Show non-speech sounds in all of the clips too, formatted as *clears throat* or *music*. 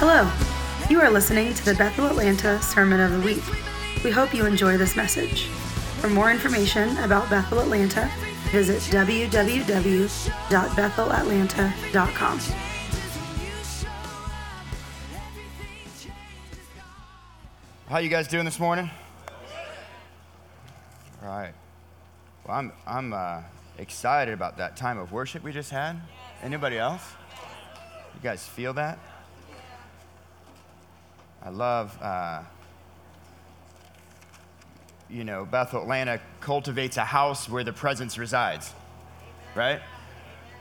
Hello. You are listening to the Bethel Atlanta Sermon of the Week. We hope you enjoy this message. For more information about Bethel Atlanta, visit www.bethelatlanta.com. How you guys doing this morning? All right. Well, I'm I'm uh, excited about that time of worship we just had. Anybody else? You guys feel that? I love, uh, you know, Bethel Atlanta cultivates a house where the presence resides, right?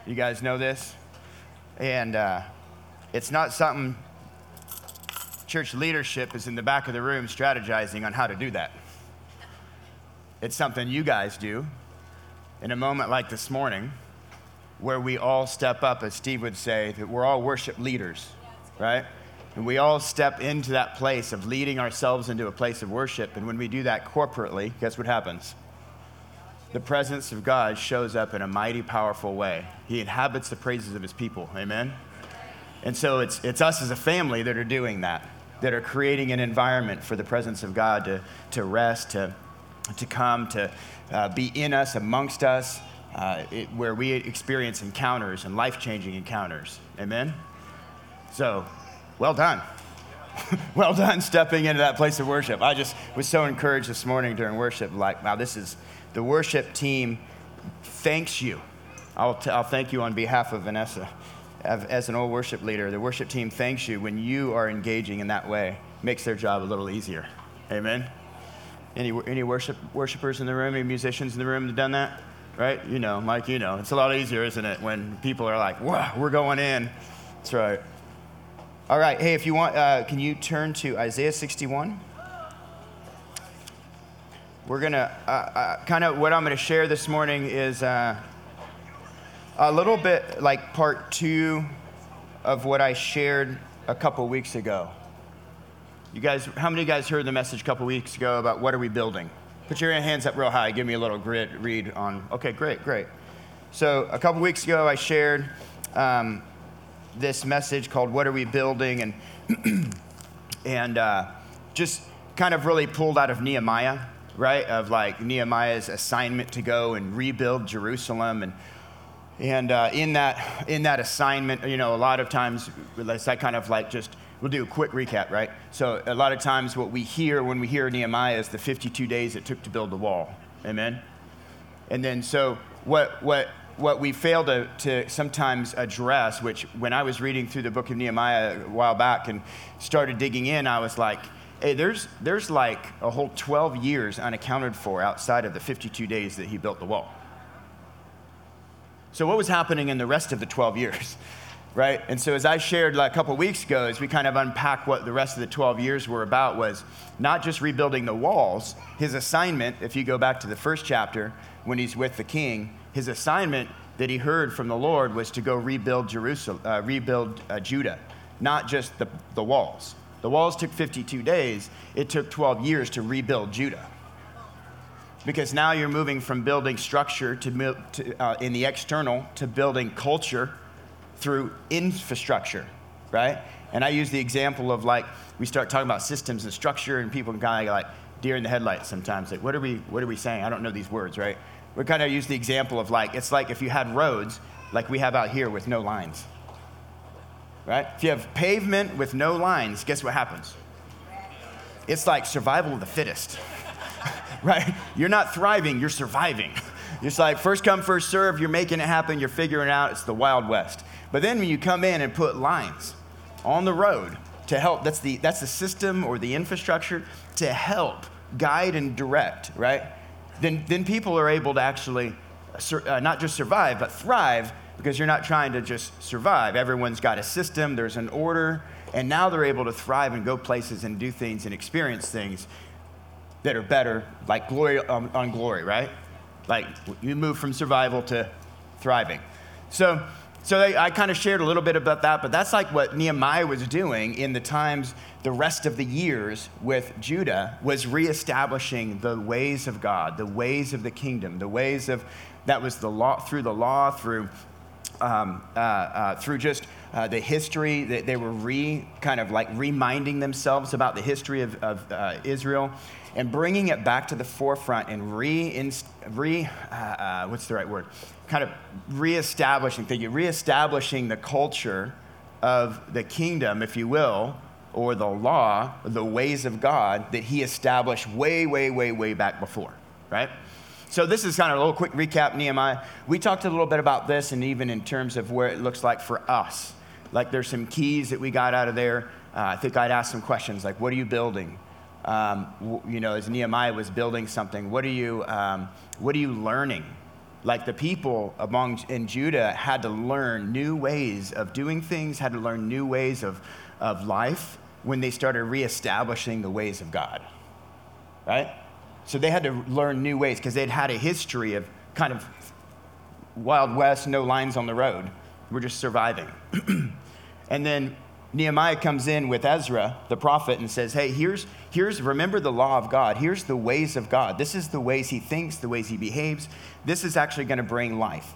You guys know this? And uh, it's not something church leadership is in the back of the room strategizing on how to do that. It's something you guys do in a moment like this morning where we all step up, as Steve would say, that we're all worship leaders, right? And we all step into that place of leading ourselves into a place of worship. And when we do that corporately, guess what happens? The presence of God shows up in a mighty, powerful way. He inhabits the praises of his people. Amen? And so it's, it's us as a family that are doing that, that are creating an environment for the presence of God to, to rest, to, to come, to uh, be in us, amongst us, uh, it, where we experience encounters and life changing encounters. Amen? So, well done. *laughs* well done stepping into that place of worship. I just was so encouraged this morning during worship. Like, wow, this is the worship team thanks you. I'll, t- I'll thank you on behalf of Vanessa. As an old worship leader, the worship team thanks you when you are engaging in that way. Makes their job a little easier. Amen. Any, any worship, worshipers in the room, any musicians in the room that done that? Right? You know, Mike, you know. It's a lot easier, isn't it, when people are like, wow, we're going in. That's right. All right, hey, if you want, uh, can you turn to Isaiah 61? We're going to, uh, uh, kind of what I'm going to share this morning is uh, a little bit like part two of what I shared a couple weeks ago. You guys, how many of you guys heard the message a couple weeks ago about what are we building? Put your hands up real high. Give me a little grid read on. Okay, great, great. So a couple weeks ago, I shared um, this message called "What Are We Building?" and *clears throat* and uh, just kind of really pulled out of Nehemiah, right? Of like Nehemiah's assignment to go and rebuild Jerusalem, and and uh, in that in that assignment, you know, a lot of times it's that kind of like just we'll do a quick recap, right? So a lot of times what we hear when we hear Nehemiah is the 52 days it took to build the wall, amen. And then so what what what we fail to, to sometimes address, which when I was reading through the book of Nehemiah a while back and started digging in, I was like, hey, there's, there's like a whole 12 years unaccounted for outside of the 52 days that he built the wall. So, what was happening in the rest of the 12 years? *laughs* Right? And so, as I shared like a couple weeks ago, as we kind of unpack what the rest of the 12 years were about, was not just rebuilding the walls. His assignment, if you go back to the first chapter, when he's with the king, his assignment that he heard from the Lord was to go rebuild Jerusalem, uh, rebuild uh, Judah, not just the, the walls. The walls took 52 days. It took 12 years to rebuild Judah. Because now you're moving from building structure to, to uh, in the external to building culture through infrastructure, right? And I use the example of like we start talking about systems and structure, and people kind of like deer in the headlights sometimes. Like, what are we, what are we saying? I don't know these words, right? We kind of use the example of like, it's like if you had roads like we have out here with no lines. Right? If you have pavement with no lines, guess what happens? It's like survival of the fittest. *laughs* right? You're not thriving, you're surviving. *laughs* It's like first come, first serve, you're making it happen, you're figuring it out, it's the Wild West. But then when you come in and put lines on the road to help, that's the, that's the system or the infrastructure to help guide and direct, right? Then, then people are able to actually uh, not just survive, but thrive because you're not trying to just survive. Everyone's got a system, there's an order, and now they're able to thrive and go places and do things and experience things that are better, like glory on, on glory, right? Like you move from survival to thriving. So, so they, I kind of shared a little bit about that, but that's like what Nehemiah was doing in the times, the rest of the years with Judah, was reestablishing the ways of God, the ways of the kingdom, the ways of that was the law through the law, through um, uh, uh, through just uh, the history. They, they, were re kind of like reminding themselves about the history of, of uh, Israel and bringing it back to the forefront and re, re uh, uh, what's the right word? Kind of reestablishing, thinking, reestablishing the culture of the kingdom, if you will, or the law, the ways of God that he established way, way, way, way back before, right? So, this is kind of a little quick recap, Nehemiah. We talked a little bit about this, and even in terms of where it looks like for us. Like, there's some keys that we got out of there. Uh, I think I'd ask some questions like, what are you building? Um, you know, as Nehemiah was building something, what are you, um, what are you learning? Like the people among in Judah had to learn new ways of doing things, had to learn new ways of, of life when they started reestablishing the ways of God. Right? So they had to learn new ways because they'd had a history of kind of Wild West, no lines on the road. We're just surviving. *clears throat* and then Nehemiah comes in with Ezra, the prophet, and says, Hey, here's, here's, remember the law of God. Here's the ways of God. This is the ways he thinks, the ways he behaves. This is actually going to bring life,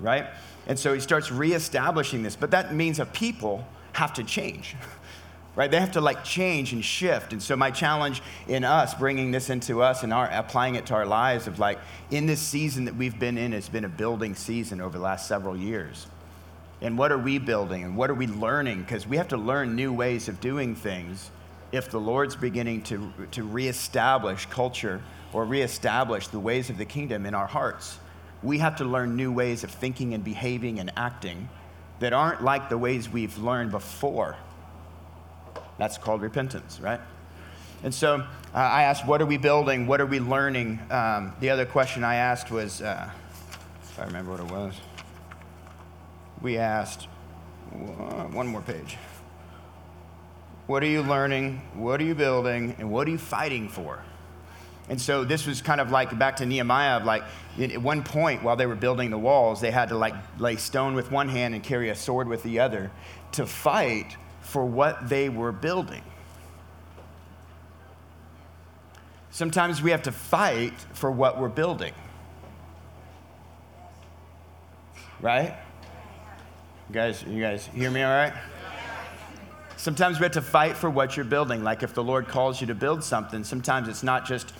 right? And so he starts reestablishing this. But that means a people have to change. *laughs* right? They have to like change and shift. And so my challenge in us, bringing this into us and our, applying it to our lives of like, in this season that we've been in, it's been a building season over the last several years. And what are we building and what are we learning? Because we have to learn new ways of doing things if the Lord's beginning to, to reestablish culture or reestablish the ways of the kingdom in our hearts. We have to learn new ways of thinking and behaving and acting that aren't like the ways we've learned before. That's called repentance, right? And so uh, I asked, what are we building? What are we learning? Um, the other question I asked was, uh, if I remember what it was, we asked, uh, one more page. What are you learning? What are you building? And what are you fighting for? And so this was kind of like back to Nehemiah of like at one point while they were building the walls, they had to like lay stone with one hand and carry a sword with the other to fight for what they were building. Sometimes we have to fight for what we're building. Right? You guys, you guys hear me all right? Sometimes we have to fight for what you're building. Like if the Lord calls you to build something, sometimes it's not just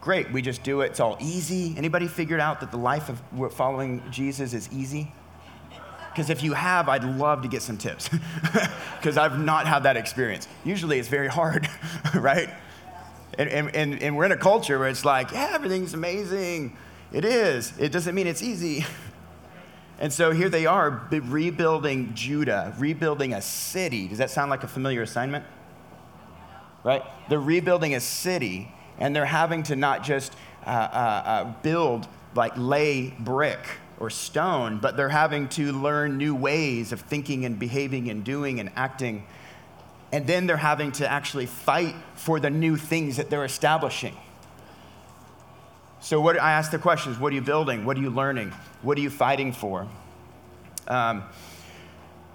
great, we just do it. It's all easy. Anybody figured out that the life of following Jesus is easy? Because if you have, I'd love to get some tips *laughs* because I've not had that experience. Usually it's very hard, *laughs* right? And, and, and we're in a culture where it's like, yeah, everything's amazing. It is. It doesn't mean it's easy. *laughs* And so here they are rebuilding Judah, rebuilding a city. Does that sound like a familiar assignment? Right? They're rebuilding a city, and they're having to not just uh, uh, uh, build, like lay brick or stone, but they're having to learn new ways of thinking and behaving and doing and acting. And then they're having to actually fight for the new things that they're establishing. So, what I ask the questions what are you building? What are you learning? What are you fighting for? Um,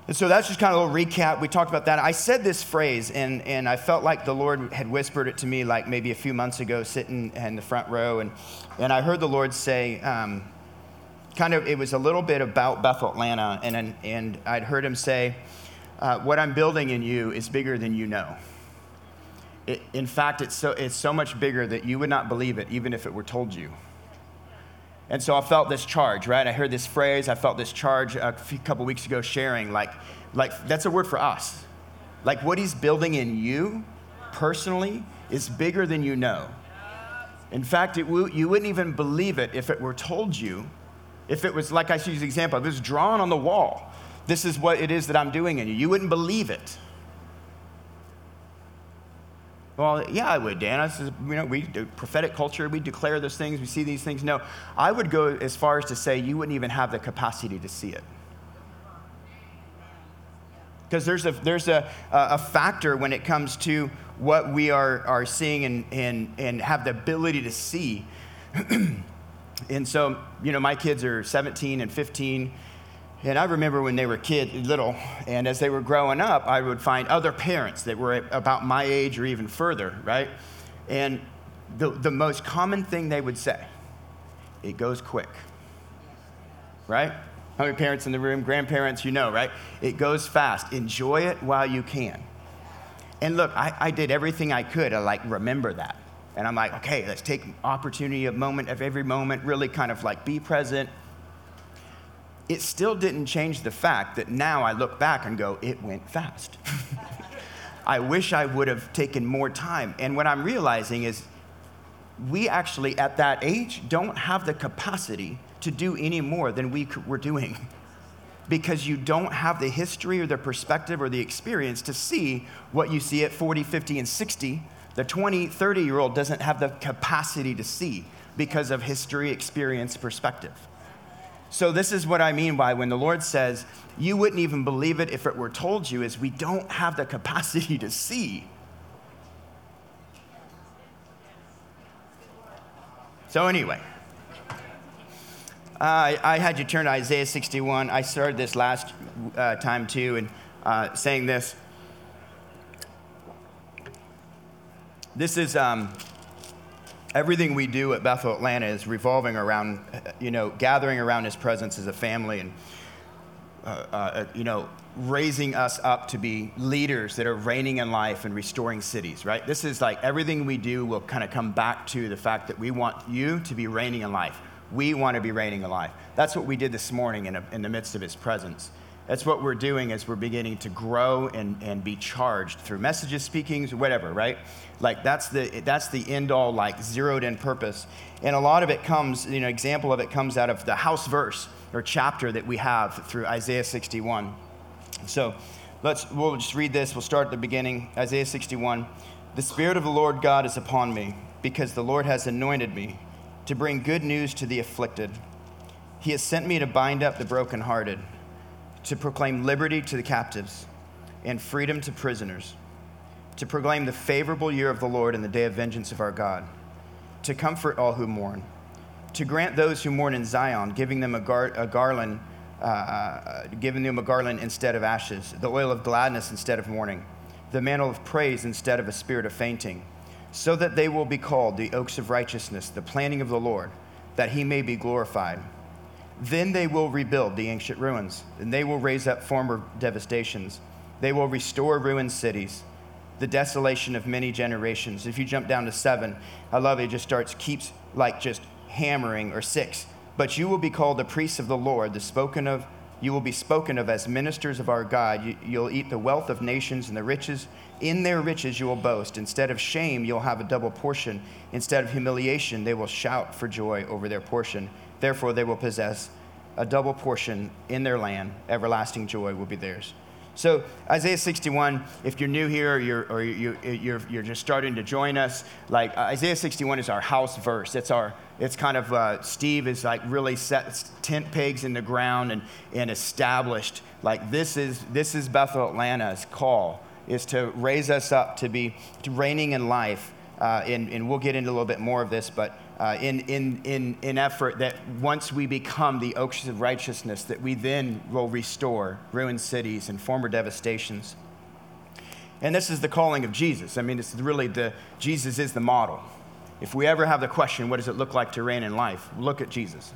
and so that's just kind of a little recap. We talked about that. I said this phrase, and, and I felt like the Lord had whispered it to me like maybe a few months ago, sitting in the front row. And, and I heard the Lord say, um, kind of, it was a little bit about Bethel Atlanta, and, and I'd heard him say, uh, What I'm building in you is bigger than you know. It, in fact, it's so, it's so much bigger that you would not believe it even if it were told you. And so I felt this charge, right? I heard this phrase, I felt this charge a few, couple weeks ago sharing, like, like that's a word for us. Like what he's building in you personally is bigger than you know. In fact, it, you wouldn't even believe it if it were told you if it was, like I use the example, if it was drawn on the wall, this is what it is that I'm doing in you, you wouldn't believe it. Well, yeah, I would, Dan. Is, you know, we prophetic culture, we declare those things, we see these things. No, I would go as far as to say you wouldn't even have the capacity to see it. Because there's a, there's a, a factor when it comes to what we are, are seeing and, and, and have the ability to see. *clears throat* And so, you know, my kids are 17 and 15. And I remember when they were kid, little, and as they were growing up, I would find other parents that were about my age or even further, right? And the, the most common thing they would say, it goes quick, right? How many parents in the room, grandparents, you know, right? It goes fast. Enjoy it while you can. And look, I, I did everything I could to like remember that. And I'm like, okay, let's take opportunity, a moment of every moment, really kind of like be present. It still didn't change the fact that now I look back and go, it went fast. *laughs* I wish I would have taken more time. And what I'm realizing is we actually, at that age, don't have the capacity to do any more than we were doing *laughs* because you don't have the history or the perspective or the experience to see what you see at 40, 50, and 60. The 20, 30 year old doesn't have the capacity to see because of history, experience, perspective. So, this is what I mean by when the Lord says, you wouldn't even believe it if it were told you, is we don't have the capacity to see. So, anyway, uh, I had you turn to Isaiah 61. I started this last uh, time too, and uh, saying this. This is um, everything we do at Bethel Atlanta is revolving around, you know, gathering around His presence as a family and, uh, uh, you know, raising us up to be leaders that are reigning in life and restoring cities, right? This is like everything we do will kind of come back to the fact that we want you to be reigning in life. We want to be reigning in life. That's what we did this morning in, a, in the midst of His presence. That's what we're doing as we're beginning to grow and, and be charged through messages, speakings, whatever, right? Like that's the, that's the end all, like zeroed in purpose. And a lot of it comes, you know, example of it comes out of the house verse or chapter that we have through Isaiah 61. So let's, we'll just read this. We'll start at the beginning. Isaiah 61. The Spirit of the Lord God is upon me because the Lord has anointed me to bring good news to the afflicted. He has sent me to bind up the brokenhearted to proclaim liberty to the captives and freedom to prisoners, to proclaim the favorable year of the Lord and the day of vengeance of our God, to comfort all who mourn, to grant those who mourn in Zion, giving them a, gar- a garland, uh, uh, giving them a garland instead of ashes, the oil of gladness instead of mourning, the mantle of praise instead of a spirit of fainting, so that they will be called the oaks of righteousness, the planting of the Lord, that he may be glorified. Then they will rebuild the ancient ruins, and they will raise up former devastations. They will restore ruined cities, the desolation of many generations. If you jump down to seven, I love it. It just starts, keeps like just hammering, or six. But you will be called the priests of the Lord, the spoken of, you will be spoken of as ministers of our God. You, you'll eat the wealth of nations and the riches. In their riches you will boast. Instead of shame, you'll have a double portion. Instead of humiliation, they will shout for joy over their portion. Therefore, they will possess a double portion in their land. Everlasting joy will be theirs. So, Isaiah 61, if you're new here or, you're, or you, you're, you're just starting to join us, like Isaiah 61 is our house verse. It's our, it's kind of, uh, Steve is like really set tent pegs in the ground and, and established, like this is, this is Bethel Atlanta's call, is to raise us up to be to reigning in life. Uh, and, and we'll get into a little bit more of this, but uh, in, in, in, in effort that once we become the oaks of righteousness, that we then will restore ruined cities and former devastations. And this is the calling of Jesus. I mean, it's really the, Jesus is the model. If we ever have the question, what does it look like to reign in life? Look at Jesus.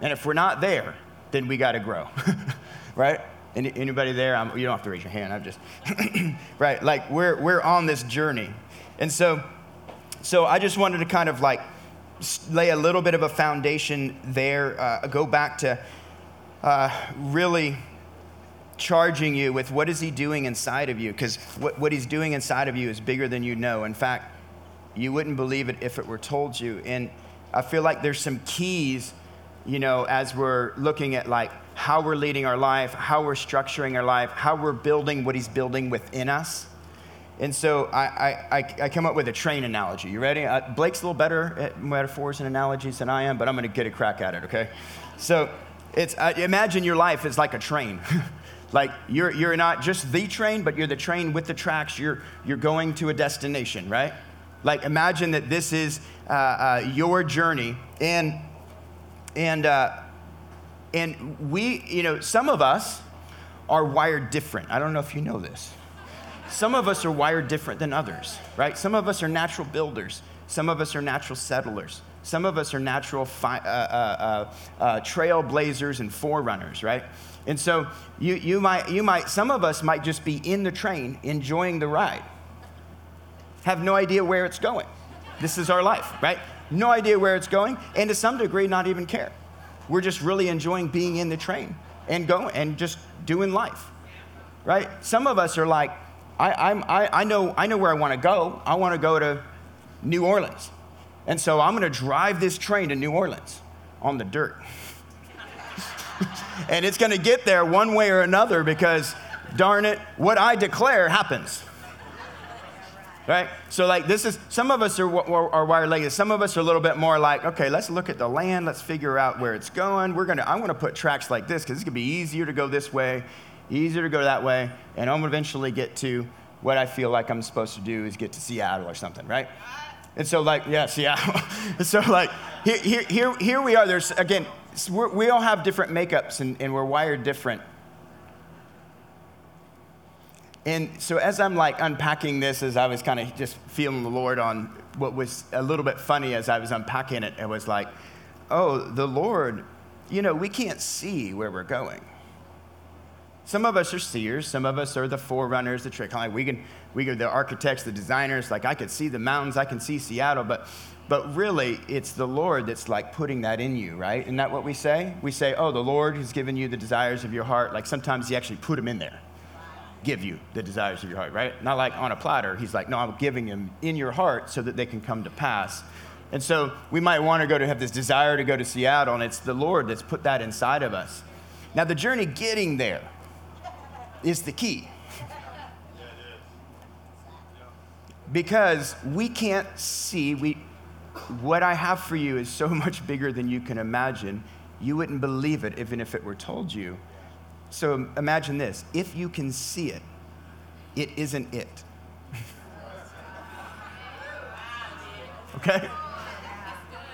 And if we're not there, then we got to grow, *laughs* right? Any, anybody there? I'm, you don't have to raise your hand. I'm just, *clears throat* right? Like we're, we're on this journey. And so, so I just wanted to kind of like lay a little bit of a foundation there, uh, go back to uh, really charging you with what is he doing inside of you because what, what he's doing inside of you is bigger than you know. In fact you wouldn't believe it if it were told you. And i feel like there's some keys you know as we're looking at like how we're leading our life how we're structuring our life how we're building what he's building within us and so I, I, I come up with a train analogy. You ready? Uh, Blake's a little better at metaphors and analogies than I am, but I'm going to get a crack at it, okay? So it's, uh, imagine your life is like a train. *laughs* like you're, you're not just the train, but you're the train with the tracks. You're, you're going to a destination, right? Like imagine that this is uh, uh your journey. And, and, uh, and we, you know, some of us are wired different. I don't know if you know this some of us are wired different than others, right? Some of us are natural builders. Some of us are natural settlers. Some of us are natural fi- uh, uh, uh, uh, trailblazers and forerunners, right? And so you, you, might, you might, some of us might just be in the train enjoying the ride, have no idea where it's going. This is our life, right? No idea where it's going, and to some degree, not even care. We're just really enjoying being in the train and going and just doing life, right? Some of us are like, I, I, I, know, I know where I want to go. I want to go to New Orleans. And so I'm going to drive this train to New Orleans on the dirt. *laughs* and it's going to get there one way or another because, darn it, what I declare happens. Right? So, like, this is, some of us are, are, are like this. Some of us are a little bit more like, okay, let's look at the land, let's figure out where it's going. We're gonna, I'm gonna put tracks like this because it's gonna be easier to go this way, easier to go that way, and I'm gonna eventually get to what I feel like I'm supposed to do is get to Seattle or something, right? And so, like, yeah, Seattle. *laughs* so, like, here, here, here, we are. There's, again, we all have different makeups and, and we're wired different. And so, as I'm like unpacking this, as I was kind of just feeling the Lord on what was a little bit funny as I was unpacking it, it was like, oh, the Lord, you know, we can't see where we're going. Some of us are seers, some of us are the forerunners, the trick. Like we can, we are the architects, the designers. Like I could see the mountains, I can see Seattle, but but really it's the Lord that's like putting that in you, right? Isn't that what we say? We say, oh, the Lord has given you the desires of your heart. Like sometimes He actually put them in there give you the desires of your heart, right? Not like on a platter. He's like, no, I'm giving them in your heart so that they can come to pass. And so we might want to go to have this desire to go to Seattle, and it's the Lord that's put that inside of us. Now, the journey getting there is the key. Because we can't see, we, what I have for you is so *laughs* much bigger than you can imagine. You wouldn't believe it even if it were told you. So imagine this if you can see it, it isn't it. *laughs* okay?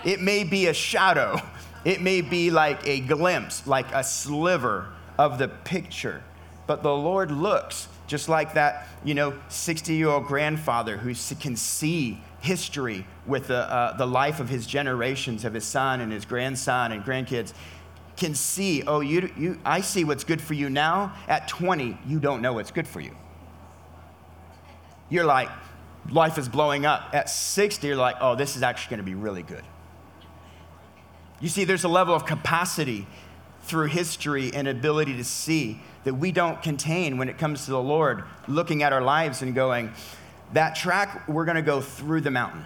It may be a shadow, it may be like a glimpse, like a sliver of the picture. But the Lord looks just like that, you know, 60 year old grandfather who can see history with the, uh, the life of his generations, of his son and his grandson and grandkids can see, oh, you, you, I see what's good for you now. At 20, you don't know what's good for you. You're like, life is blowing up. At 60, you're like, oh, this is actually going to be really good. You see, there's a level of capacity through history and ability to see that we don't contain when it comes to the Lord, looking at our lives and going, that track, we're going to go through the mountain.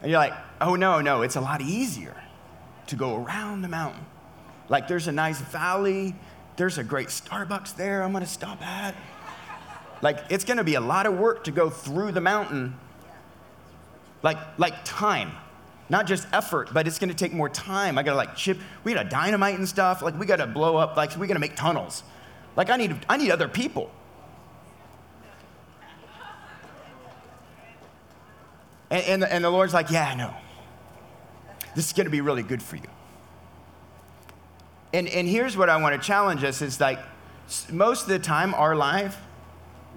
And you're like, oh, no, no, it's a lot easier to go around the mountain. Like there's a nice valley, there's a great Starbucks there I'm gonna stop at. Like it's gonna be a lot of work to go through the mountain. Like, like time, not just effort, but it's gonna take more time. I gotta like chip, we gotta dynamite and stuff. Like we gotta blow up, like we gotta make tunnels. Like I need, I need other people. And, and, the, and the Lord's like, yeah, I know this is going to be really good for you. And, and here's what I want to challenge us is like most of the time, our life,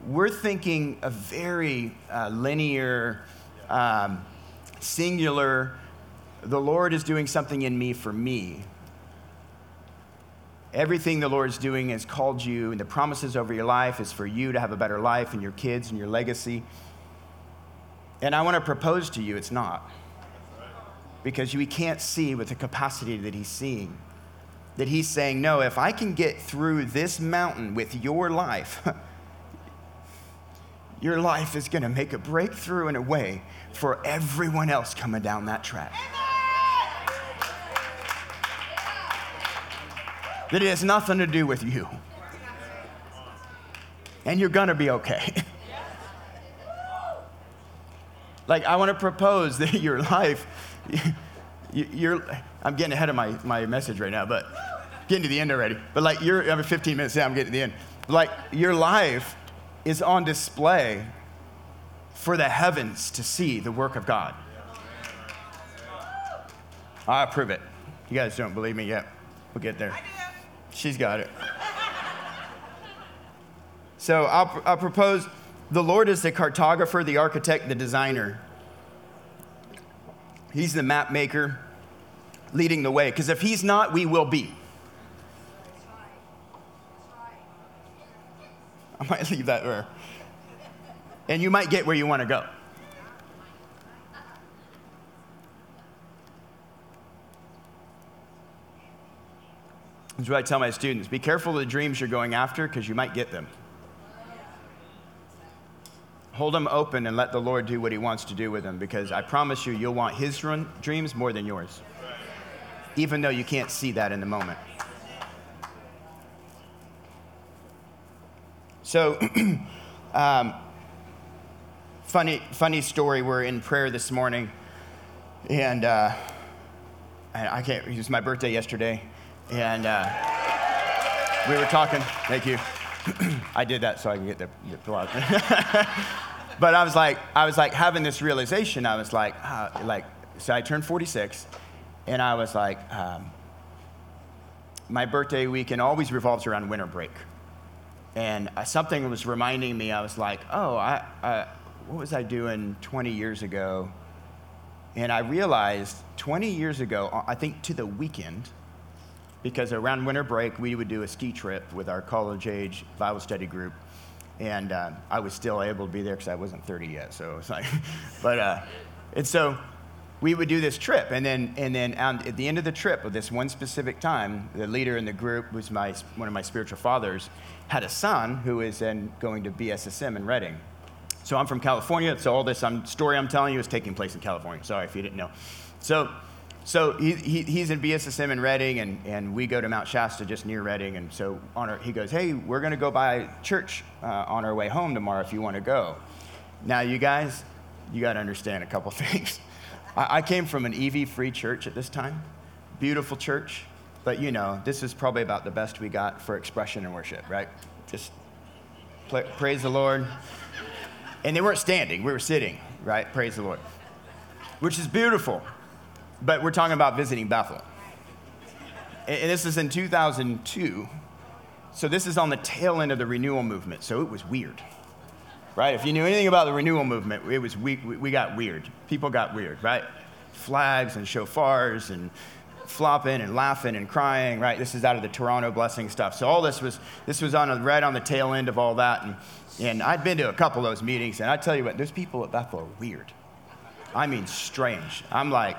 we're thinking a very uh, linear, um, singular, the Lord is doing something in me for me. Everything the Lord is doing has called you, and the promises over your life is for you to have a better life and your kids and your legacy. And I want to propose to you, it's not because we can't see with the capacity that he's seeing. That he's saying, No, if I can get through this mountain with your life, *laughs* your life is going to make a breakthrough in a way for everyone else coming down that track. That it has nothing to do with you. And you're going to be okay. *laughs* like, I want to propose that your life *laughs* you're, I'm getting ahead of my, my message right now, but getting to the end already. But like you're, I'm 15 minutes in, I'm getting to the end. Like your life is on display for the heavens to see the work of God. I approve it. You guys don't believe me yet. We'll get there. She's got it. So I'll, I'll propose the Lord is the cartographer, the architect, the designer. He's the map maker, leading the way. Because if He's not, we will be. I might leave that there. And you might get where you want to go. That's what I tell my students be careful of the dreams you're going after because you might get them. Hold them open and let the Lord do what He wants to do with them because I promise you, you'll want His dreams more than yours, even though you can't see that in the moment. So, *clears throat* um, funny, funny story. We're in prayer this morning, and uh, I can't. It was my birthday yesterday, and uh, we were talking. Thank you. *clears throat* I did that so I can get the, the *laughs* but I was like, I was like having this realization. I was like, uh, like, so I turned 46, and I was like, um, my birthday weekend always revolves around winter break. And uh, something was reminding me, I was like, oh, I, I, what was I doing 20 years ago? And I realized 20 years ago, uh, I think to the weekend, because around winter break, we would do a ski trip with our college age Bible study group. And uh, I was still able to be there because I wasn't 30 yet. So it's like, *laughs* but, uh, and so we would do this trip. And then, and then at the end of the trip, of this one specific time, the leader in the group was my, one of my spiritual fathers, had a son who is then going to BSSM in Redding. So I'm from California. So all this I'm, story I'm telling you is taking place in California. Sorry if you didn't know. So so he, he, he's in BSSM in Redding, and, and we go to Mount Shasta just near Redding. And so on our, he goes, Hey, we're going to go by church uh, on our way home tomorrow if you want to go. Now, you guys, you got to understand a couple *laughs* things. I, I came from an EV free church at this time, beautiful church, but you know, this is probably about the best we got for expression and worship, right? Just play, praise the Lord. And they weren't standing, we were sitting, right? Praise the Lord, which is beautiful. But we're talking about visiting Bethel. And this is in 2002. So this is on the tail end of the renewal movement. So it was weird. Right? If you knew anything about the renewal movement, it was we, we got weird. People got weird, right? Flags and shofars and flopping and laughing and crying, right? This is out of the Toronto blessing stuff. So all this was this was on a, right on the tail end of all that. And, and I'd been to a couple of those meetings, and I tell you what, those people at Bethel are weird. I mean, strange. I'm like,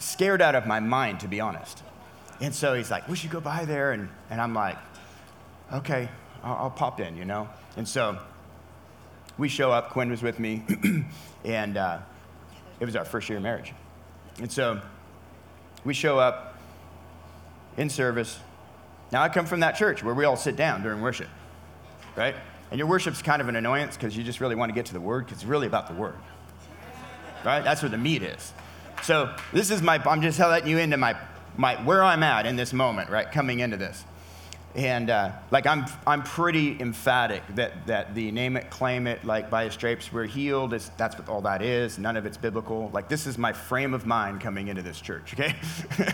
scared out of my mind, to be honest. And so he's like, we should go by there. And, and I'm like, okay, I'll, I'll pop in, you know? And so we show up. Quinn was with me. *clears throat* and uh, it was our first year of marriage. And so we show up in service. Now, I come from that church where we all sit down during worship, right? And your worship's kind of an annoyance because you just really want to get to the word because it's really about the word, right? That's where the meat is. So this is my, I'm just letting you into my, my, where I'm at in this moment, right, coming into this. And uh, like I'm, I'm pretty emphatic that, that the name it, claim it, like by his stripes we're healed, is, that's what all that is. None of it's biblical. Like this is my frame of mind coming into this church, okay? *laughs*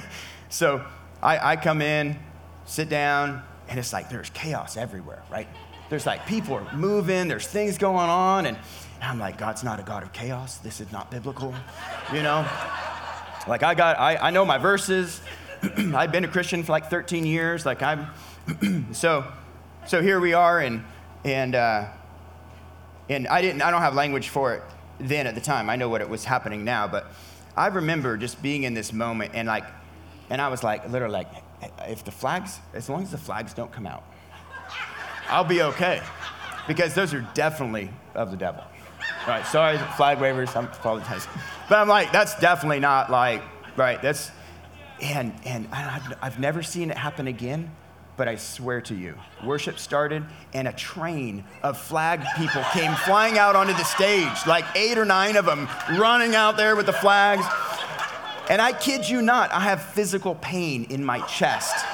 so I, I come in, sit down, and it's like there's chaos everywhere, right? There's like people are moving, there's things going on, and and I'm like, God's not a God of chaos. This is not biblical, you know? Like, I got, I, I know my verses. *clears throat* I've been a Christian for like 13 years. Like, I'm, *clears throat* so, so here we are, and, and, uh, and I didn't, I don't have language for it then at the time. I know what it was happening now, but I remember just being in this moment and like, and I was like, literally like, if the flags, as long as the flags don't come out, I'll be okay. Because those are definitely of the devil. Right, sorry, flag wavers, I'm apologizing. But I'm like, that's definitely not like, right, that's, and, and I've, I've never seen it happen again, but I swear to you, worship started and a train of flag people came *laughs* flying out onto the stage, like eight or nine of them running out there with the flags. And I kid you not, I have physical pain in my chest.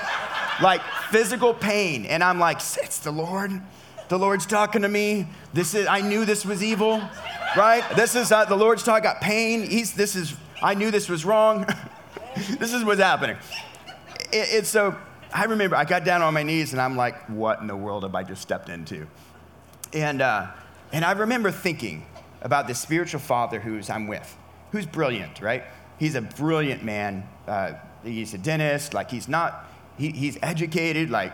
Like physical pain. And I'm like, it's the Lord the Lord's talking to me. This is, I knew this was evil, right? This is, uh, the Lord's talking, I got pain. He's, this is, I knew this was wrong. *laughs* this is what's happening. It, it's so, I remember I got down on my knees and I'm like, what in the world have I just stepped into? And, uh, and I remember thinking about this spiritual father who's I'm with, who's brilliant, right? he's a brilliant man. Uh, he's a dentist. Like he's not, he, he's educated. Like,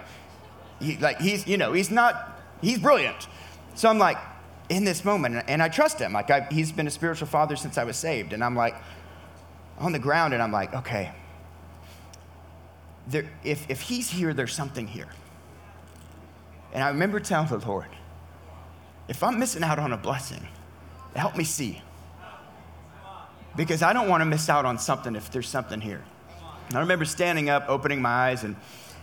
he, like he's, you know, he's not, he's brilliant. So I'm like, in this moment, and I trust him. Like I, he's been a spiritual father since I was saved. And I'm like, on the ground, and I'm like, okay, there, if, if he's here, there's something here. And I remember telling the Lord, if I'm missing out on a blessing, help me see. Because I don't want to miss out on something if there's something here. And I remember standing up, opening my eyes, and,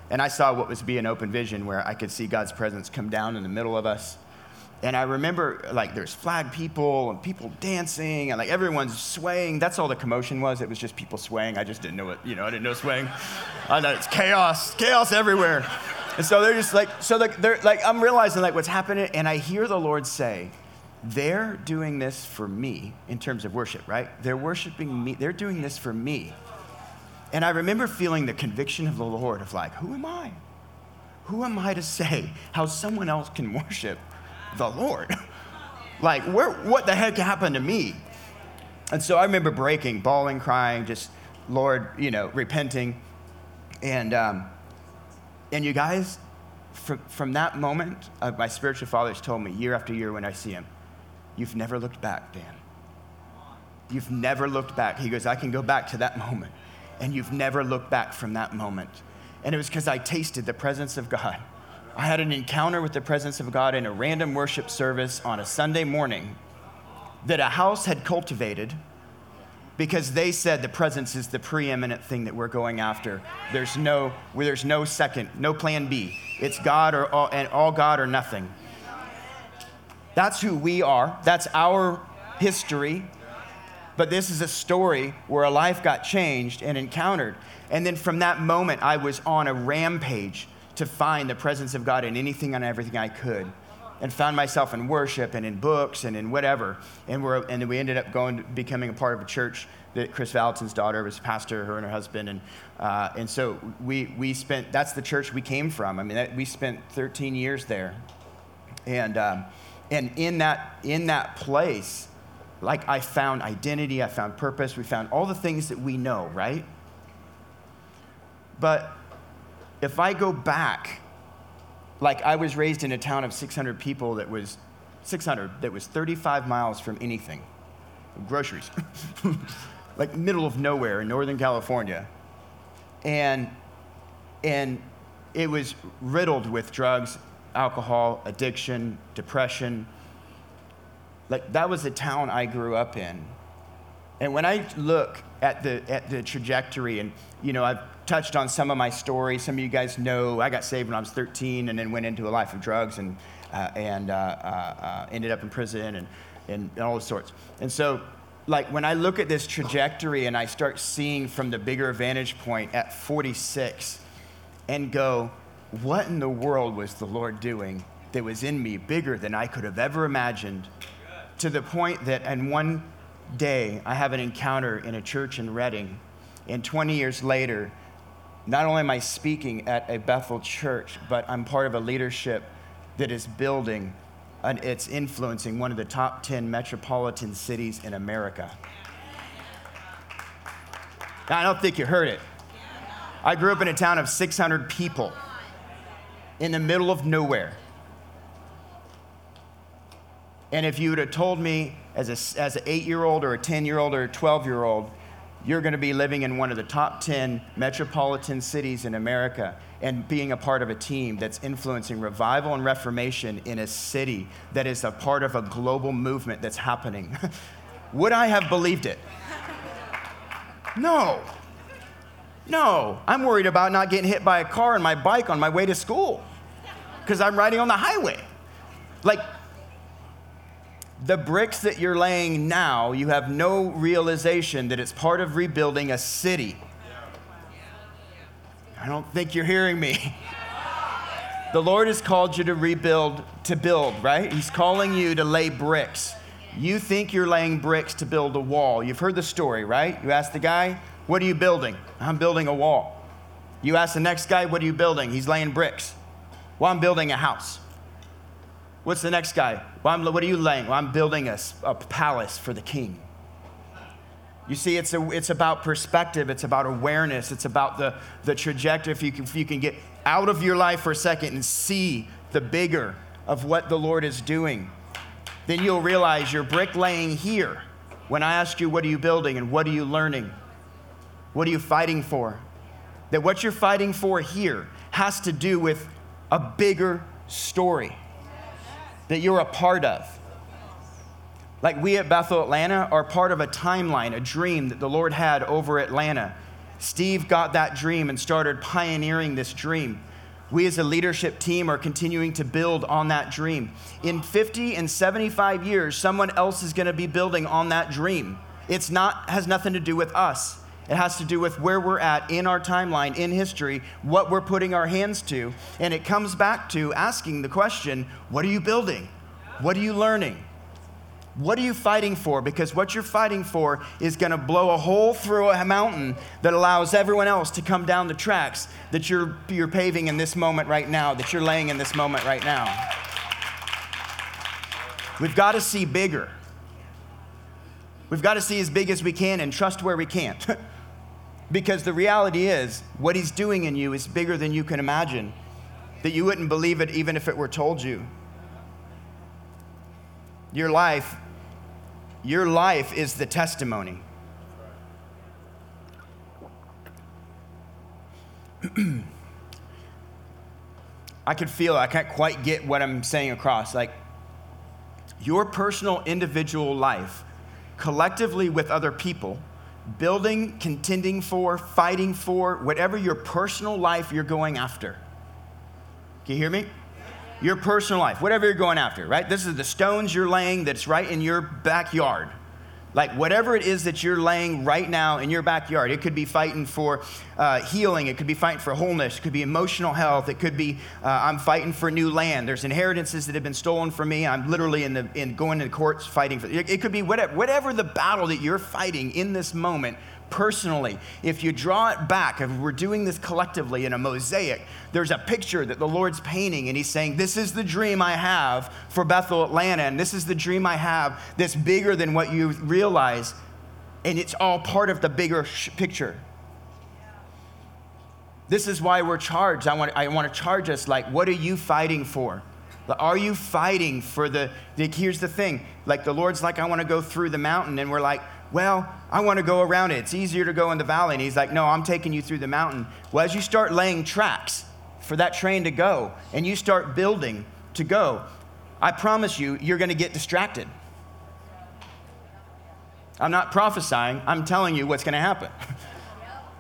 and I saw what was be an open vision where I could see God's presence come down in the middle of us. And I remember like there's flag people and people dancing and like everyone's swaying. That's all the commotion was. It was just people swaying. I just didn't know it, you know, I didn't know swaying. I know it's chaos, chaos everywhere. And so they're just like, so they're like, I'm realizing like what's happening, and I hear the Lord say, they're doing this for me in terms of worship, right? They're worshiping me, they're doing this for me. And I remember feeling the conviction of the Lord of like, who am I? Who am I to say how someone else can worship the Lord? *laughs* like, where, what the heck happened to me? And so I remember breaking, bawling, crying, just, Lord, you know, repenting. And, um, and you guys, from, from that moment, uh, my spiritual fathers told me year after year when I see him, You've never looked back, Dan. You've never looked back. He goes, I can go back to that *laughs* moment. And you've never looked back from that moment. And it was because I tasted the presence of God. I had an encounter with the presence of God in a random worship service on a Sunday morning that a house had cultivated because they said the presence is the preeminent thing that we're going after. There's no, there's no second, no plan B. It's God or all, and all God or nothing. That's who we are. That's our history. But this is a story where a life got changed and encountered. And then from that moment, I was on a rampage to find the presence of God in anything and everything I could and found myself in worship and in books and in whatever. And, we're, and we ended up going, becoming a part of a church that Kris Vallotton's daughter was pastor, her and her husband. And, uh, and so we, we spent, that's the church we came from. I mean, that, we spent 13 years there. And, um, and in that, in that place, like I found identity, I found purpose, we found all the things that we know, right? But if I go back like I was raised in a town of 600 people that was 600 that was 35 miles from anything, groceries, *laughs* like middle of nowhere in Northern California, and and it was riddled with drugs, alcohol, addiction, depression. Like that was the town I grew up in. And when I look at the, at the trajectory, and you know, I've touched on some of my story. Some of you guys know I got saved when I was 13 and then went into a life of drugs and, uh, and uh, uh, uh ended up in prison and, and, and all sorts. And so, like, when I look at this trajectory and I start seeing from the bigger vantage point at 46 and go, what in the world was the Lord doing that was in me bigger than I could have ever imagined? To the point that in one day, I have an encounter in a church in Redding. And 20 years later, not only am I speaking at a Bethel church, but I'm part of a leadership that is building and it's influencing one of the top 10 metropolitan cities in America. Now, I don't think you heard it. I grew up in a town of 600 people in the middle of nowhere. And if you would have told me as, a, as an eight year old or a 10 year old or a 12 year old, you're going to be living in one of the top 10 metropolitan cities in America and being a part of a team that's influencing revival and reformation in a city that is a part of a global movement that's happening. *laughs* Would I have believed it? No. No. I'm worried about not getting hit by a car on my bike on my way to school because I'm riding on the highway. Like, the bricks that you're laying now, you have no realization that it's part of rebuilding a city. I don't think you're hearing me. The Lord has called you to rebuild, to build, right? He's calling you to lay bricks. You think you're laying bricks to build a wall. You've heard the story, right? You ask the guy, What are you building? I'm building a wall. You ask the next guy, What are you building? He's laying bricks. Well, I'm building a house. What's the next guy? Well, what are you laying? Well, I'm building a, a palace for the king. You see, it's, a, it's about perspective, it's about awareness, it's about the, the trajectory. If you, can, if you can get out of your life for a second and see the bigger of what the Lord is doing, then you'll realize you're bricklaying here. When I ask you, what are you building and what are you learning? What are you fighting for? That what you're fighting for here has to do with a bigger story that you're a part of. Like we at Bethel Atlanta are part of a timeline, a dream that the Lord had over Atlanta. Steve got that dream and started pioneering this dream. We as a leadership team are continuing to build on that dream. In 50 and 75 years, someone else is going to be building on that dream. It's not has nothing to do with us. It has to do with where we're at in our timeline, in history, what we're putting our hands to. And it comes back to asking the question what are you building? What are you learning? What are you fighting for? Because what you're fighting for is going to blow a hole through a mountain that allows everyone else to come down the tracks that you're, you're paving in this moment right now, that you're laying in this moment right now. We've got to see bigger. We've got to see as big as we can and trust where we can't. *laughs* because the reality is, what He's doing in you is bigger than you can imagine, that you wouldn't believe it even if it were told you. Your life your life is the testimony. *clears throat* I could feel, I can't quite get what I'm saying across. Like, your personal individual life, collectively with other people, building, contending for, fighting for, whatever your personal life you're going after. Can you hear me? your personal life, whatever you're going after, right? This is the stones you're laying that's right in your backyard. Like whatever it is that you're laying right now in your backyard, it could be fighting for uh, healing, it could be fighting for wholeness, it could be emotional health, it could be uh, I'm fighting for new land. There's inheritances that have been stolen from me. I'm literally in the in going to the courts fighting for. It, it could be whatever, whatever the battle that you're fighting in this moment personally. If you draw it back, if we're doing this collectively in a mosaic, there's a picture that the Lord's painting, and He's saying, This is the dream I have for Bethel, Atlanta, and this is the dream I have that's bigger than what you realize, and it's all part of the bigger picture. This is why we're charged. I want, I want to charge us like, what are you fighting for? Are you fighting for the, the, here's the thing, like the Lord's like, I want to go through the mountain, and we're like, well, I want to go around it. It's easier to go in the valley. And he's like, No, I'm taking you through the mountain. Well, as you start laying tracks for that train to go and you start building to go, I promise you, you're going to get distracted. I'm not prophesying, I'm telling you what's going to happen.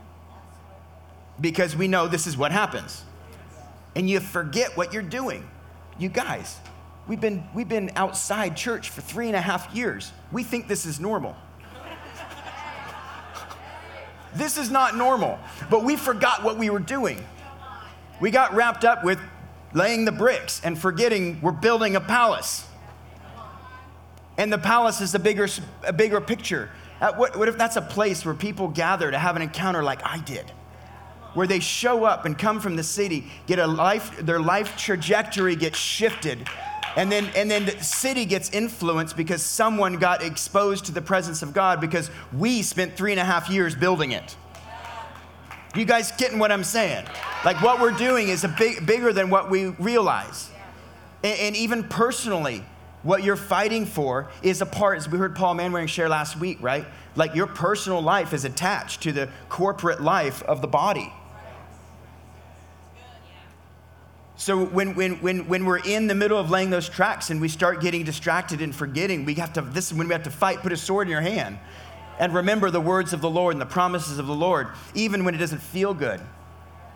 *laughs* because we know this is what happens. And you forget what you're doing. You guys, we've been, we've been outside church for three and a half years. We think this is normal. This is not normal. But we forgot what we were doing. We got wrapped up with laying the bricks and forgetting we're building a palace. And the palace is a bigger, a bigger picture. Uh, what, what if that's a place where people gather to have an encounter like I did? Where they show up and come from the city, get a life, their life trajectory gets shifted and then, and then the city gets influenced because someone got exposed to the presence of God because we spent three and a half years building it. You guys getting what I'm saying? Like what we're doing is a big, bigger than what we realize. And, and even personally, what you're fighting for is a part, as we heard Paul Manwaring share last week, right? Like your personal life is attached to the corporate life of the body. So when, when, when, when we're in the middle of laying those tracks and we start getting distracted and forgetting, we have to, this is when we have to fight, put a sword in your hand and remember the words of the Lord and the promises of the Lord, even when it doesn't feel good.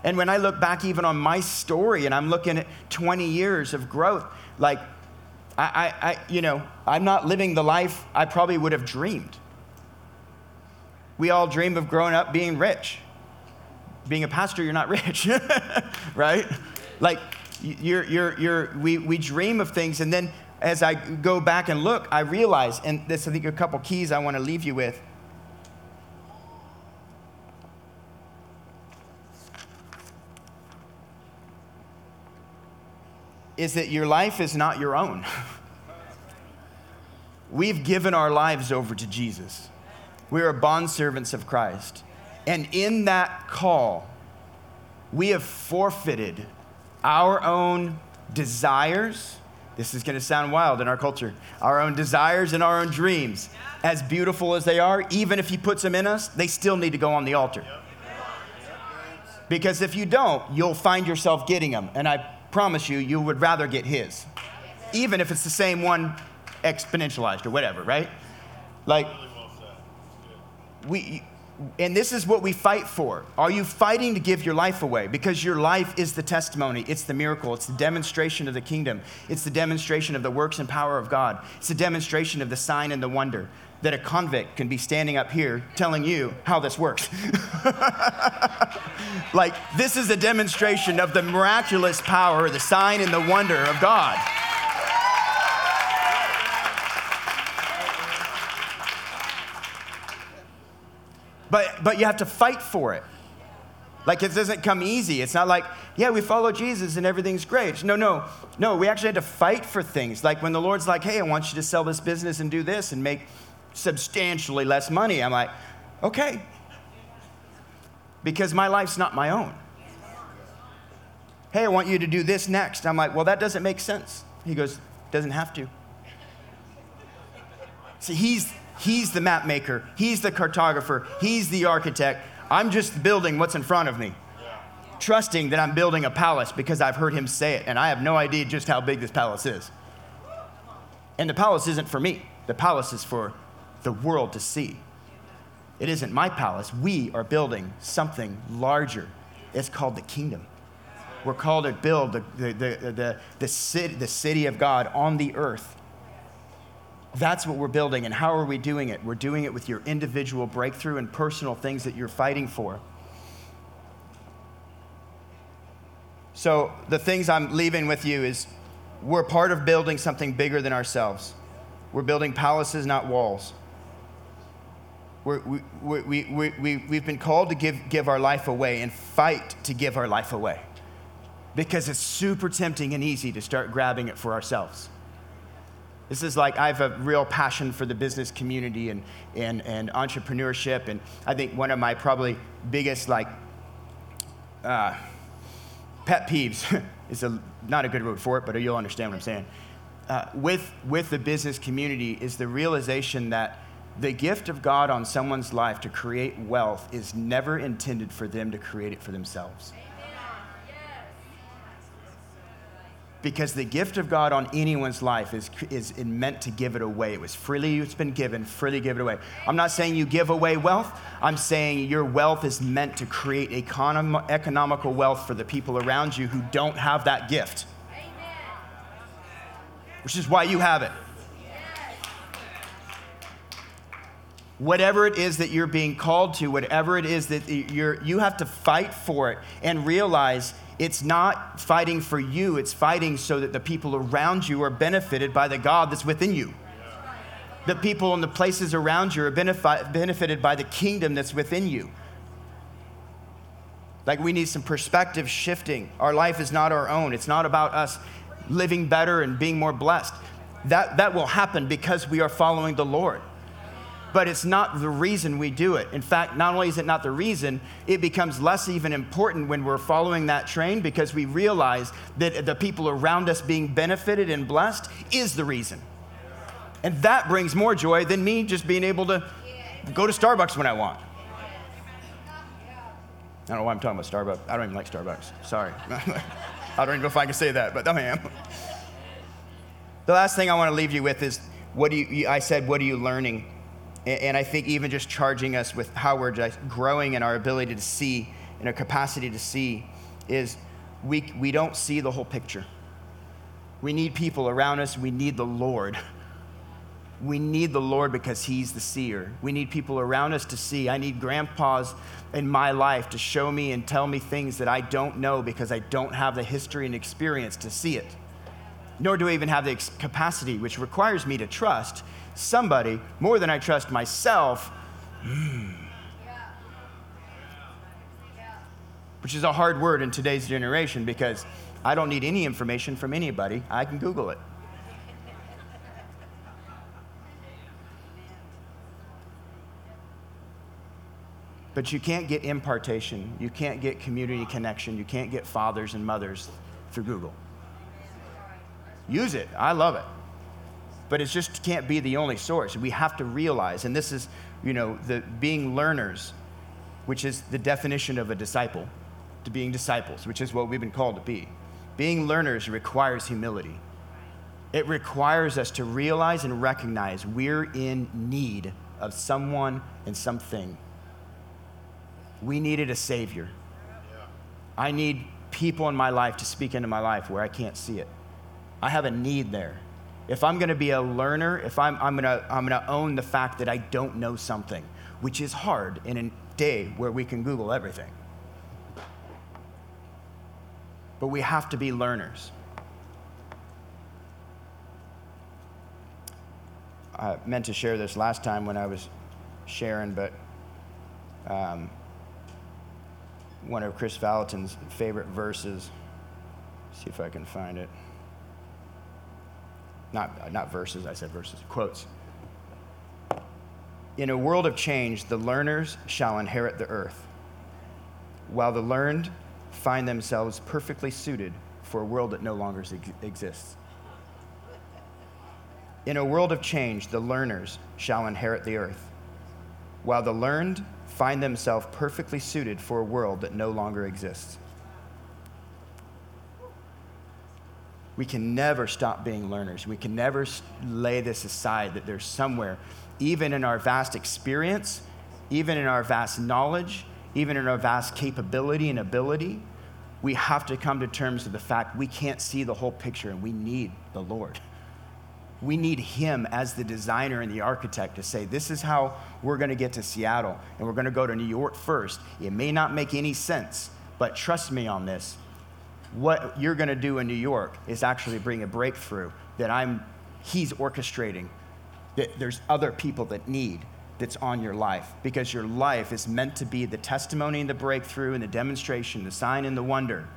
And when I look back even on my story and I'm looking at 20 years of growth, like, I, I, I you know, I'm not living the life I probably would have dreamed. We all dream of growing up being rich. Being a pastor, you're not *laughs* rich, right? Like, you're, you're, you're, we, we dream of things, and then as I go back and look, I realize, and this, I think, a couple keys I want to leave you with. Is that your life is not your own. *laughs* We've given our lives over to Jesus. We are bondservants of Christ. And in that call, we have forfeited our own desires. This is going to sound wild in our culture. Our own desires and our own dreams, as beautiful as they are, even if He puts them in us, they still need to go on the altar. Because if you don't, you'll find yourself getting them. And I promise you, you would rather get His, even if it's the same one exponentialized or whatever, right? Like, we, and this is what we fight for. Are you fighting to give your life away? Because your life is the testimony, it's the miracle, it's the demonstration of the kingdom, it's the demonstration of the works and power of God, it's a demonstration of the sign and the wonder that a convict can be standing up here telling you how this works. *laughs* like, this is a demonstration of the miraculous power, the sign and the wonder of God. But, but you have to fight for it. Like it doesn't come easy. It's not like, yeah, we follow Jesus and everything's great. No, no, no. We actually had to fight for things. Like when the Lord's like, hey, I want you to sell this business and do this and make substantially less money. I'm like, okay. Because my life's not my own. Hey, I want you to do this next. I'm like, well, that doesn't make sense. He goes, doesn't have to. See, he's He's the map maker, He's the cartographer, He's the architect. I'm just building what's in front of me, trusting that I'm building a palace because I've heard Him say it, and I have no idea just how big this palace is. And the palace isn't for me, the palace is for the world to see. It isn't my palace. We are building something larger. It's called the kingdom. We're called to build the, the, the, the, city, the city of God on the earth that's what we're building. And how are we doing it? We're doing it with your individual breakthrough and personal things that you're fighting for. So, the things I'm leaving with you is we're part of building something bigger than ourselves. We're building palaces, not walls. We're, we, we, we, we, we've been called to give, give our life away and fight to give our life away because it's super tempting and easy to start grabbing it for ourselves. This is like I have a real passion for the business community and, and, and entrepreneurship. And I think one of my probably biggest like uh, pet peeves *laughs* is a, not a good word for it, but you'll understand what I'm saying. Uh, with, with the business community is the realization that the gift of God on someone's life to create wealth is never intended for them to create it for themselves. Because the gift of God on anyone's life is, is meant to give it away. It was freely it's been given, freely give it away. I'm not saying you give away wealth. I'm saying your wealth is meant to create econom- economical wealth for the people around you who don't have that gift. Which is why you have it. Whatever it is that you're being called to, whatever it is that you're, you have to fight for it and realize it's not fighting for you, it's fighting so that the people around you are benefited by the God that's within you. The people in the places around you are benefi- benefited by the kingdom that's within you. Like we need some perspective shifting. Our life is not our own, it's not about us living better and being more blessed. That, that will happen because we are following the Lord but it's not the reason we do it. In fact, not only is it not the reason, it becomes less even important when we're following that train because we realize that the people around us being benefited and blessed is the reason. And that brings more joy than me just being able to go to Starbucks when I want. I don't know why I'm talking about Starbucks. I don't even like Starbucks. Sorry. *laughs* I don't even know if I can say that, but I am. The last thing I want to leave you with is what do you, I said, what are you learning? And I think even just charging us with how we're growing in our ability to see and our capacity to see is we, we don't see the whole picture. We need people around us. We need the Lord. We need the Lord because He's the seer. We need people around us to see. I need grandpas in my life to show me and tell me things that I don't know because I don't have the history and experience to see it. Nor do I even have the capacity, which requires me to trust somebody more than I trust myself. Hmm. Which is a hard word in today's generation because I don't need any information from anybody. I can Google it. But you can't get impartation, you can't get community connection, you can't get fathers and mothers through Google. Use it, I love it. But it just can't be the only source. We have to realize, and this is, you know, the being learners, which is the definition of a disciple, to being disciples, which is what we've been called to be. Being learners requires humility. It requires us to realize and recognize we're in need of someone and something we needed a Savior. I need people in my life to speak into my life where I can't see it. I have a need there. If I'm going to be a learner, if I'm, I'm going to I'm going to own the fact that I don't know something, which is hard in a day where we can Google everything. But we have to be learners. I meant to share this last time when I was sharing, but um, one of Kris Vallotton's favorite verses. See if I can find it. Not, uh, not verses, I said verses, quotes. In a world of change, the learners shall inherit the earth, while the learned find themselves perfectly suited for a world that no longer exists. In a world of change, the learners shall inherit the earth, while the learned find themselves perfectly suited for a world that no longer exists. We can never stop being learners. We can never lay this aside that there's somewhere, even in our vast experience, even in our vast knowledge, even in our vast capability and ability, we have to come to terms with the fact we can't see the whole picture and we need the Lord. We need him as the designer and the architect to say, this is how we're going to get to Seattle, and we're going to go to New York first. It may not make any sense, but trust me on this. What you're going to do in New York is actually bring a breakthrough that I'm, he's orchestrating, that there's other people that need that's on your life because your life is meant to be the testimony and the breakthrough and the demonstration, the sign and the wonder.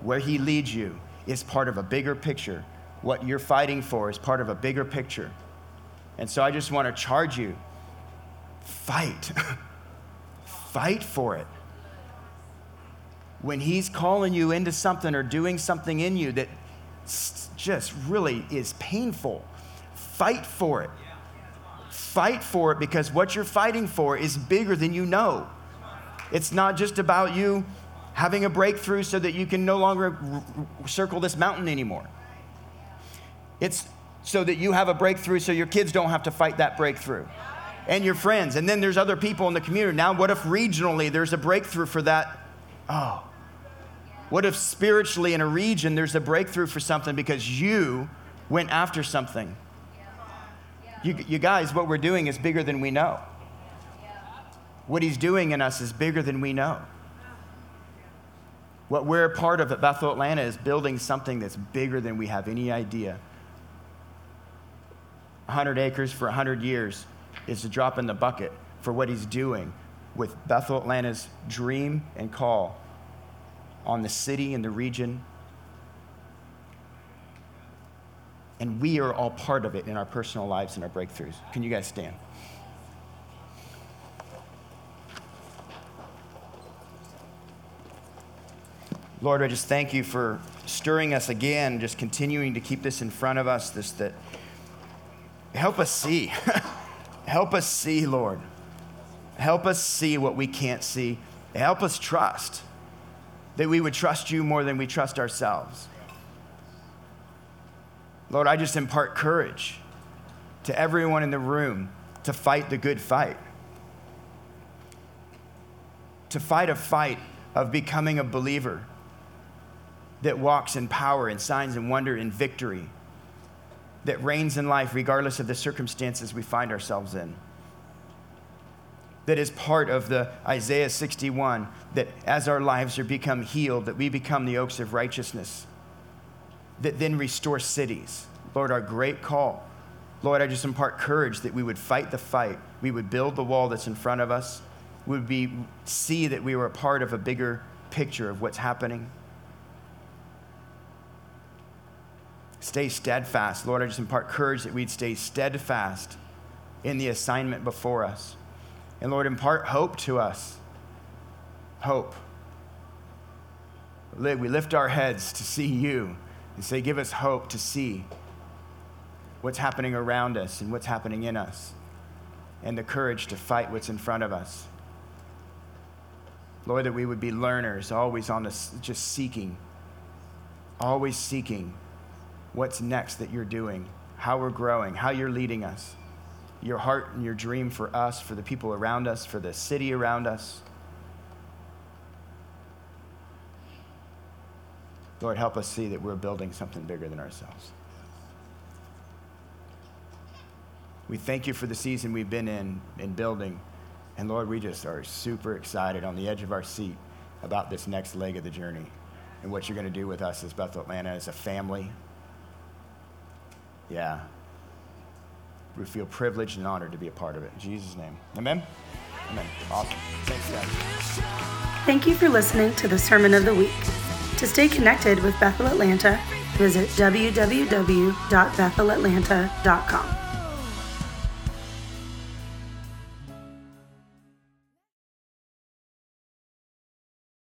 Where he leads you is part of a bigger picture what you're fighting for is part of a bigger picture. And so I just want to charge you fight. *laughs* fight for it. When He's calling you into something or doing something in you that just really is painful, fight for it. Fight for it because what you're fighting for is bigger than you know. It's not just about you having a breakthrough so that you can no longer circle this mountain anymore. It's so that you have a breakthrough so your kids don't have to fight that breakthrough. And your friends. And then there's other people in the community. Now, what if regionally there's a breakthrough for that? Oh. What if spiritually in a region there's a breakthrough for something because you went after something? You, you guys, what we're doing is bigger than we know. What he's doing in us is bigger than we know. What we're a part of at Bethel Atlanta is building something that's bigger than we have any idea. 100 acres for 100 years is a drop in the bucket for what he's doing with Bethel Atlanta's dream and call on the city and the region. And we are all part of it in our personal lives and our breakthroughs. Can you guys stand? Lord, I just thank you for stirring us again, just continuing to keep this in front of us, this that Help us see. *laughs* Help us see, Lord. Help us see what we can't see. Help us trust that we would trust you more than we trust ourselves. Lord, I just impart courage to everyone in the room to fight the good fight. To fight a fight of becoming a believer that walks in power and signs and wonder and victory that reigns in life regardless of the circumstances we find ourselves in. That is part of the Isaiah 61 that as our lives are become healed, that we become the oaks of righteousness, that then restore cities. Lord, our great call. Lord, I just impart courage that we would fight the fight. We would build the wall that's in front of us. We would be, see that we were a part of a bigger picture of what's happening. stay steadfast. Lord, I just impart courage that we'd stay steadfast in the assignment before us. And Lord, impart hope to us. Hope. We lift our heads to see you and say, Give us hope to see what's happening around us and what's happening in us, and the courage to fight what's in front of us. Lord, that we would be learners, always on this, just seeking, always seeking what's next that you're doing, how we're growing, how you're leading us, your heart and your dream for us, for the people around us, for the city around us. Lord, help us see that we're building something bigger than ourselves. We thank you for the season we've been in, in building. And Lord, we just are super excited on the edge of our seat about this next leg of the journey and what you're going to do with us as Bethel Atlanta as a family. Yeah. We feel privileged and honored to be a part of it. In Jesus' name. Amen. Amen. Awesome. Thanks, guys. Thank you for listening to the Sermon of the Week. To stay connected with Bethel Atlanta, visit www.bethelatlanta.com.